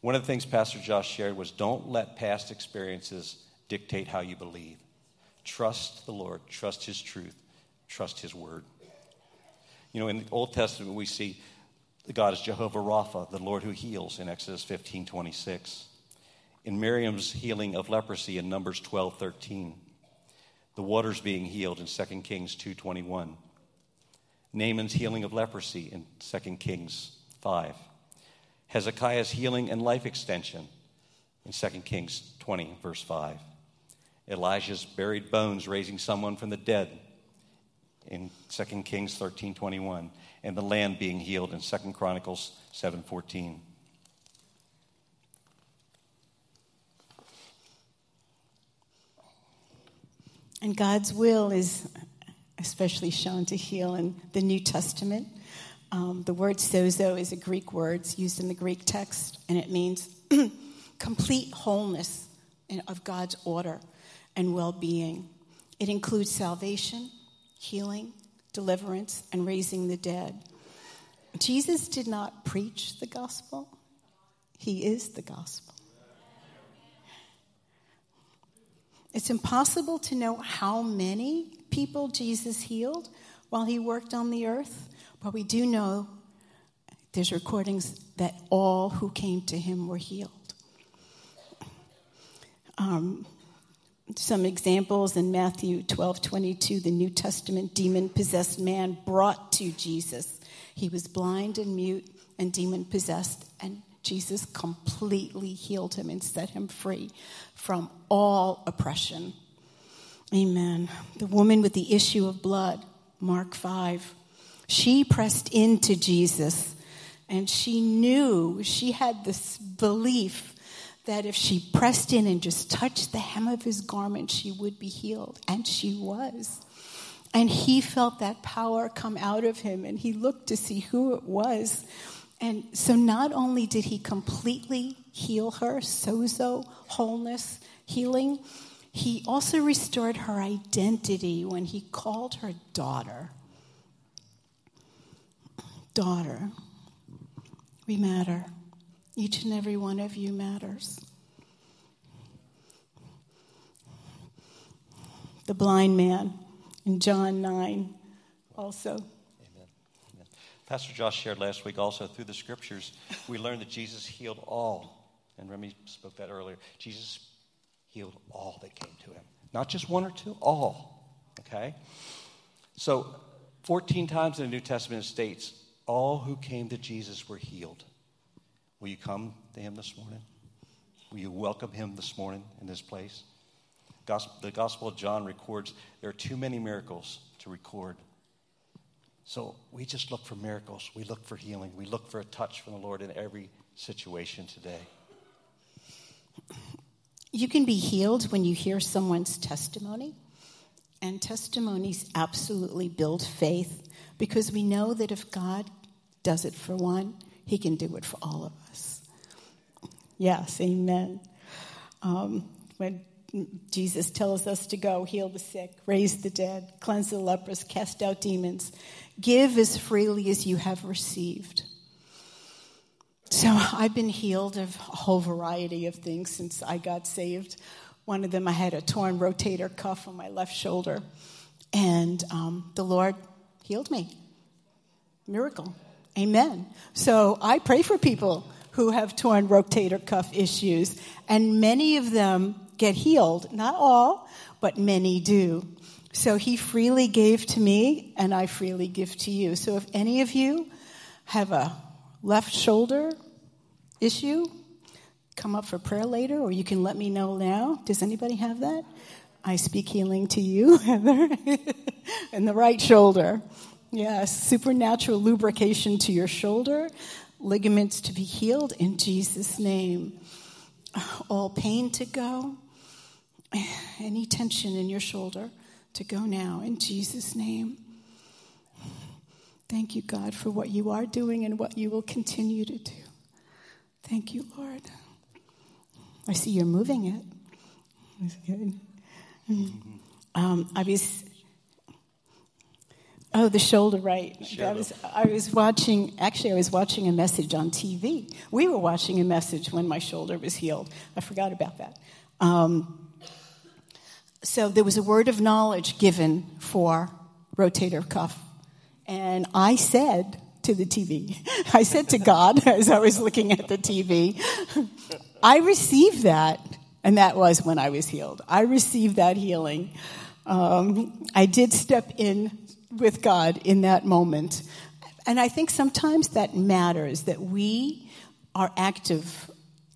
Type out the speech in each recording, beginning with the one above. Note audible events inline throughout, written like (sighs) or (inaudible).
One of the things Pastor Josh shared was don't let past experiences dictate how you believe. Trust the Lord, trust His truth, trust His word. You know, in the Old Testament, we see the God is Jehovah Rapha, the Lord who heals in Exodus 15 26. In Miriam's healing of leprosy in Numbers 12 13. The waters being healed in 2 Kings 2.21. Naaman's healing of leprosy in 2 Kings 5. Hezekiah's healing and life extension in 2 Kings 20, verse 5. Elijah's buried bones raising someone from the dead in 2 Kings 13, 21. And the land being healed in 2 Chronicles 7, 14. And God's will is especially shown to heal in the New Testament. Um, the word sozo is a Greek word it's used in the Greek text, and it means (clears throat) complete wholeness of God's order and well being. It includes salvation, healing, deliverance, and raising the dead. Jesus did not preach the gospel, he is the gospel. It's impossible to know how many people Jesus healed while he worked on the earth, but we do know there's recordings that all who came to him were healed. Um, some examples in Matthew 12 22, the New Testament demon possessed man brought to Jesus. He was blind and mute and demon possessed, and Jesus completely healed him and set him free from all oppression. Amen. The woman with the issue of blood, Mark 5, she pressed into Jesus and she knew, she had this belief that if she pressed in and just touched the hem of his garment, she would be healed. And she was. And he felt that power come out of him and he looked to see who it was. And so not only did he completely heal her, sozo, wholeness, healing, he also restored her identity when he called her daughter. Daughter, we matter. Each and every one of you matters. The blind man in John 9 also Amen. Pastor Josh shared last week also through the scriptures, we learned that Jesus healed all. And Remy spoke that earlier. Jesus healed all that came to him. Not just one or two, all. Okay? So, 14 times in the New Testament it states, all who came to Jesus were healed. Will you come to him this morning? Will you welcome him this morning in this place? the Gospel of John records there are too many miracles to record so we just look for miracles. We look for healing. We look for a touch from the Lord in every situation today. You can be healed when you hear someone's testimony. And testimonies absolutely build faith because we know that if God does it for one, he can do it for all of us. Yes, amen. Um, when Jesus tells us to go heal the sick, raise the dead, cleanse the lepers, cast out demons. Give as freely as you have received. So I've been healed of a whole variety of things since I got saved. One of them, I had a torn rotator cuff on my left shoulder, and um, the Lord healed me. Miracle. Amen. So I pray for people who have torn rotator cuff issues, and many of them get healed. Not all, but many do. So he freely gave to me, and I freely give to you. So if any of you have a left shoulder issue, come up for prayer later, or you can let me know now. Does anybody have that? I speak healing to you, (laughs) Heather, and the right shoulder. Yes, supernatural lubrication to your shoulder, ligaments to be healed in Jesus' name. All pain to go, (sighs) any tension in your shoulder to go now in Jesus' name. Thank you, God, for what you are doing and what you will continue to do. Thank you, Lord. I see you're moving it. That's good. Um, I was Oh, the shoulder, right. That was, I was watching, actually, I was watching a message on TV. We were watching a message when my shoulder was healed. I forgot about that. Um, so there was a word of knowledge given for rotator cuff. And I said to the TV, (laughs) I said to God (laughs) as I was looking at the TV, (laughs) I received that. And that was when I was healed. I received that healing. Um, I did step in with God in that moment. And I think sometimes that matters that we are active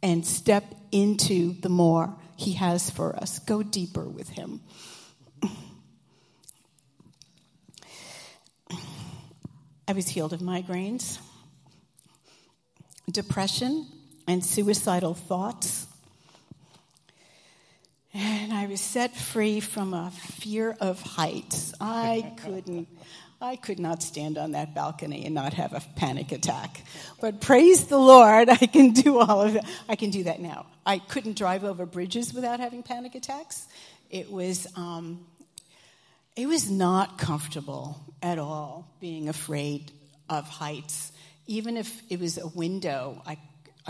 and step into the more He has for us. Go deeper with Him. I was healed of migraines, depression, and suicidal thoughts. And I was set free from a fear of heights. I couldn't, I could not stand on that balcony and not have a panic attack. But praise the Lord, I can do all of it. I can do that now. I couldn't drive over bridges without having panic attacks. It was, um, it was not comfortable at all being afraid of heights. Even if it was a window, I,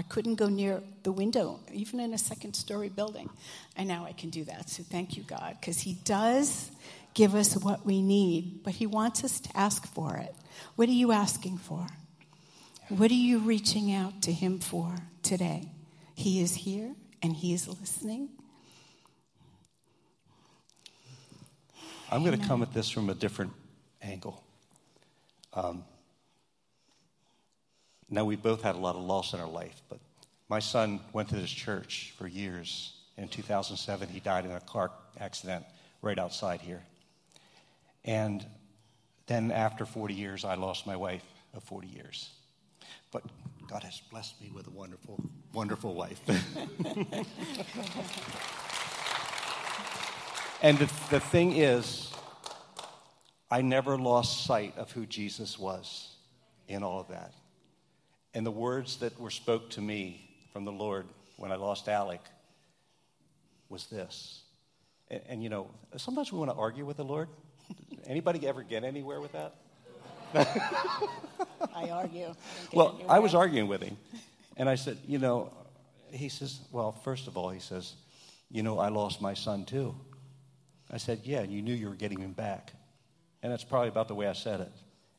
I couldn't go near the window, even in a second story building. And now I can do that. So thank you, God, because He does give us what we need, but He wants us to ask for it. What are you asking for? What are you reaching out to Him for today? He is here and He is listening. I'm going to come at this from a different angle. Um, now, we both had a lot of loss in our life, but my son went to this church for years. In 2007, he died in a car accident right outside here. And then, after 40 years, I lost my wife of 40 years. But God has blessed me with a wonderful, wonderful wife. (laughs) and the, the thing is, I never lost sight of who Jesus was in all of that. And the words that were spoke to me from the Lord when I lost Alec was this. And, and you know, sometimes we want to argue with the Lord. Anybody ever get anywhere with that? (laughs) I argue. Well, I was arguing with him. And I said, you know, he says, well, first of all, he says, you know, I lost my son too. I said, yeah, and you knew you were getting him back. And that's probably about the way I said it.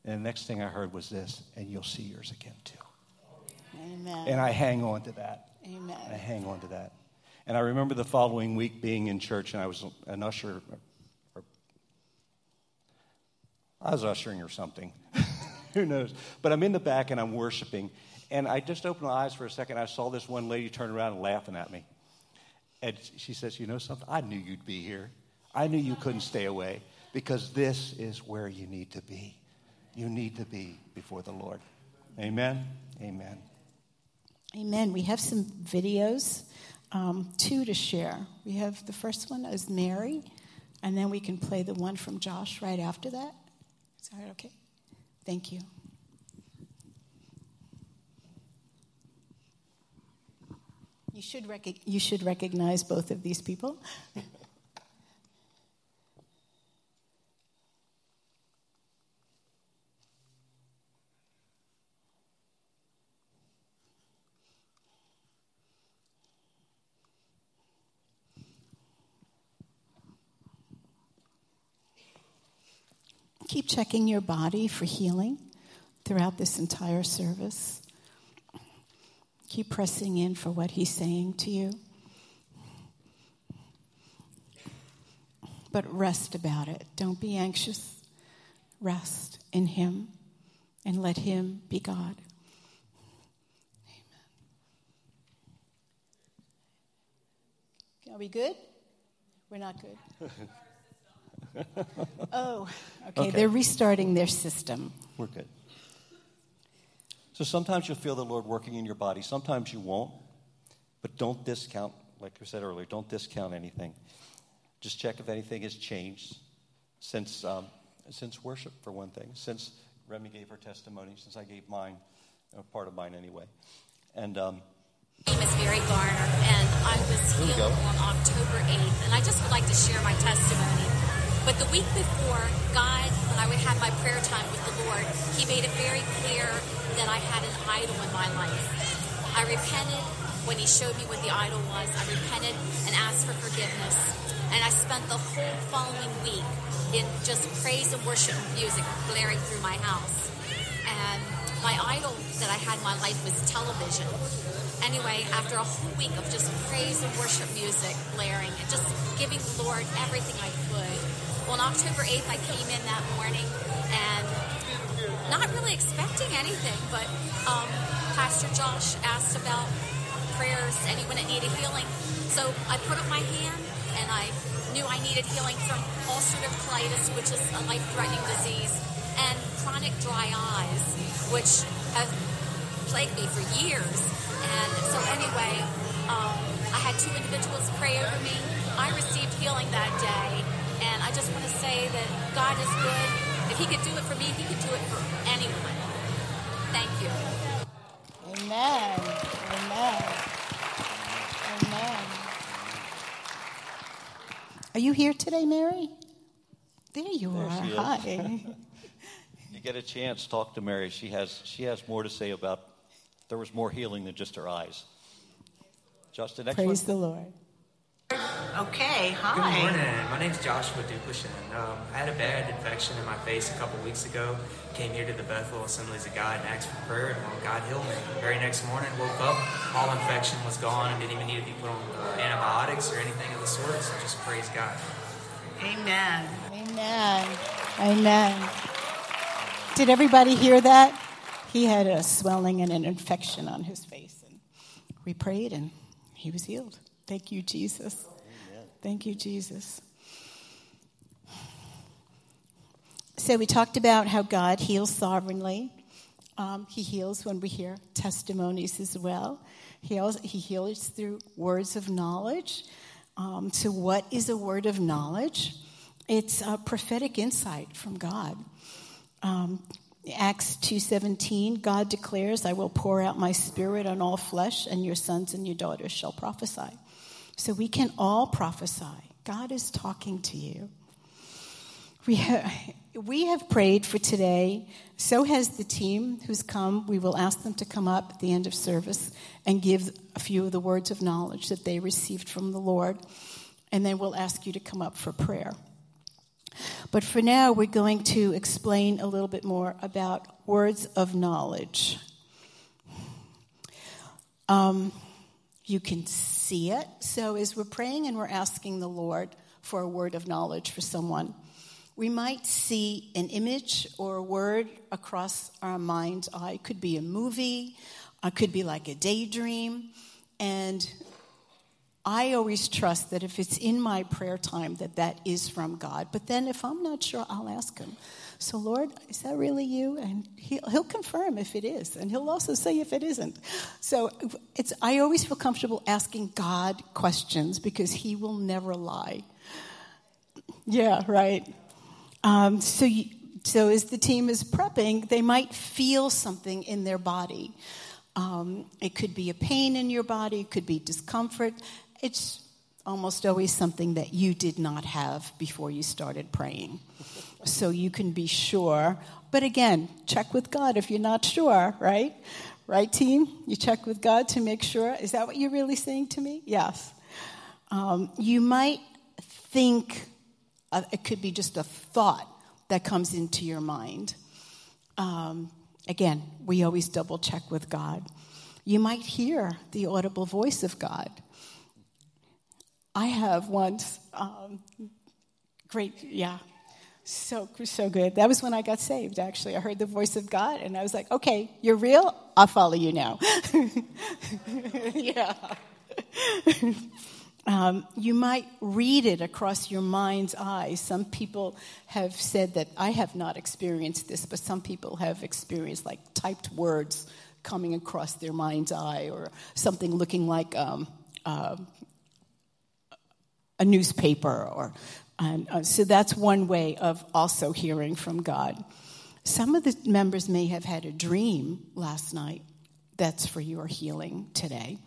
And the next thing I heard was this, and you'll see yours again too. Amen. And I hang on to that. Amen. I hang on to that. And I remember the following week being in church, and I was an usher. Or, I was ushering or something. (laughs) Who knows? But I'm in the back and I'm worshiping. And I just opened my eyes for a second. I saw this one lady turn around and laughing at me. And she says, You know something? I knew you'd be here. I knew you couldn't stay away because this is where you need to be. You need to be before the Lord. Amen. Amen. Amen. We have some videos, um, two to share. We have the first one is Mary, and then we can play the one from Josh right after that. Is that okay? Thank you. You should, rec- you should recognize both of these people. (laughs) Keep checking your body for healing throughout this entire service. Keep pressing in for what He's saying to you. But rest about it. Don't be anxious. Rest in Him and let Him be God. Amen. Are we good? We're not good. (laughs) (laughs) oh, okay. Okay. They're restarting their system. We're good. So sometimes you'll feel the Lord working in your body, sometimes you won't. But don't discount, like I said earlier, don't discount anything. Just check if anything has changed since, um, since worship, for one thing, since Remy gave her testimony, since I gave mine, a part of mine anyway. And um, My name is Mary Garner, and I was healed on October 8th. And I just would like to share my testimony. But the week before, God, when I would have my prayer time with the Lord, He made it very clear that I had an idol in my life. I repented when He showed me what the idol was. I repented and asked for forgiveness. And I spent the whole following week in just praise and worship music blaring through my house. And my idol that I had in my life was television. Anyway, after a whole week of just praise and worship music blaring and just giving the Lord everything I could, well, on October 8th, I came in that morning and not really expecting anything, but um, Pastor Josh asked about prayers, anyone that needed healing. So I put up my hand and I knew I needed healing from ulcerative colitis, which is a life-threatening disease, and chronic dry eyes, which have plagued me for years. And so anyway, um, I had two individuals pray over me. I received healing that day, and I just want to say that God is good. If He could do it for me, He could do it for anyone. Thank you. Amen. Amen. Amen. Are you here today, Mary? There you There are. she is. Hi. (laughs) (laughs) You get a chance, talk to Mary. She has, she has more to say about, there was more healing than just her eyes. Justin, next Praise one. the Lord. Okay, hi. Good morning. My name's Joshua Duplishin. Um, I had a bad infection in my face a couple weeks ago. Came here to the Bethel Assemblies of God and asked for prayer, and well, God healed me. The very next morning, woke up, all infection was gone, and didn't even need to be put on uh, antibiotics or anything of the sort. So just praise God. Amen. Amen. Amen. Did everybody hear that? He had a swelling and an infection on his face. And we prayed and he was healed. Thank you, Jesus. Thank you, Jesus. So we talked about how God heals sovereignly. Um, he heals when we hear testimonies as well. He, also, he heals through words of knowledge. Um, so, what is a word of knowledge? It's a prophetic insight from God. Um, Acts 2:17 God declares I will pour out my spirit on all flesh and your sons and your daughters shall prophesy. So we can all prophesy. God is talking to you. We have, we have prayed for today. So has the team who's come. We will ask them to come up at the end of service and give a few of the words of knowledge that they received from the Lord. And then we'll ask you to come up for prayer. But for now, we're going to explain a little bit more about words of knowledge. Um, you can see it. So, as we're praying and we're asking the Lord for a word of knowledge for someone, we might see an image or a word across our mind's eye. It could be a movie, it could be like a daydream. And I always trust that if it's in my prayer time, that that is from God. But then if I'm not sure, I'll ask Him. So, Lord, is that really you? And he'll, he'll confirm if it is, and He'll also say if it isn't. So, it's, I always feel comfortable asking God questions because He will never lie. Yeah, right. Um, so, you, so as the team is prepping, they might feel something in their body. Um, it could be a pain in your body, it could be discomfort. It's almost always something that you did not have before you started praying. (laughs) So you can be sure. But again, check with God if you're not sure, right? Right, team? You check with God to make sure. Is that what you're really saying to me? Yes. Um, you might think uh, it could be just a thought that comes into your mind. Um, again, we always double check with God. You might hear the audible voice of God. I have once, um, great, yeah, so so good. That was when I got saved. Actually, I heard the voice of God, and I was like, "Okay, you're real. I'll follow you now." (laughs) yeah. Um, you might read it across your mind's eye. Some people have said that I have not experienced this, but some people have experienced like typed words coming across their mind's eye or something looking like um, uh, a newspaper. Or, and, uh, so that's one way of also hearing from God. Some of the members may have had a dream last night that's for your healing today.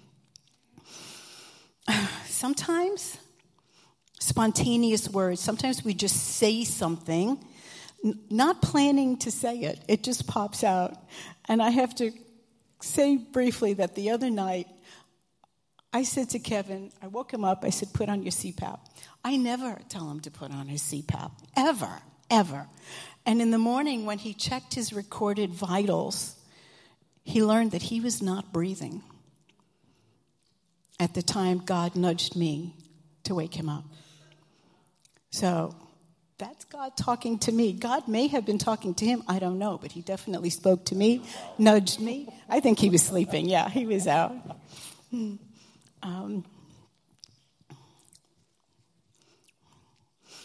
(sighs) Sometimes spontaneous words, sometimes we just say something n- not planning to say it, it just pops out. And I have to say briefly that the other night, I said to Kevin, I woke him up, I said, put on your CPAP. I never tell him to put on his CPAP, ever, ever. And in the morning, when he checked his recorded vitals, he learned that he was not breathing. At the time, God nudged me to wake him up. So that's God talking to me. God may have been talking to him, I don't know, but he definitely spoke to me, nudged me. I think he was sleeping. Yeah, he was out. Hmm. Um,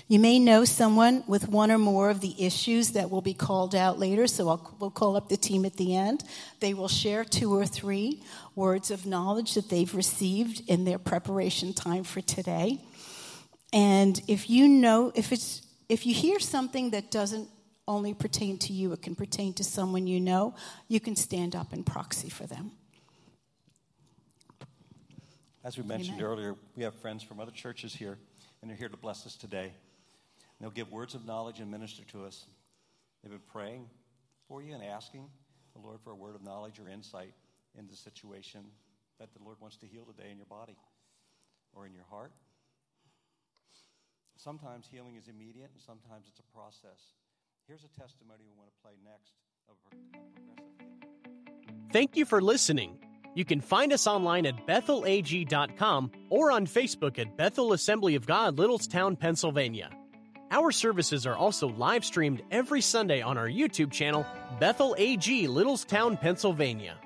you may know someone with one or more of the issues that will be called out later, so I'll, we'll call up the team at the end. They will share two or three words of knowledge that they've received in their preparation time for today. And if you know, if it's if you hear something that doesn't only pertain to you, it can pertain to someone you know, you can stand up and proxy for them. As we mentioned Amen. earlier, we have friends from other churches here, and they're here to bless us today. And they'll give words of knowledge and minister to us. They've been praying for you and asking the Lord for a word of knowledge or insight in the situation that the Lord wants to heal today in your body or in your heart. Sometimes healing is immediate, and sometimes it's a process. Here's a testimony we want to play next of a progressive healing. Thank you for listening. You can find us online at bethelag.com or on Facebook at Bethel Assembly of God, Littlestown, Pennsylvania. Our services are also live streamed every Sunday on our YouTube channel, Bethel AG, Littlestown, Pennsylvania.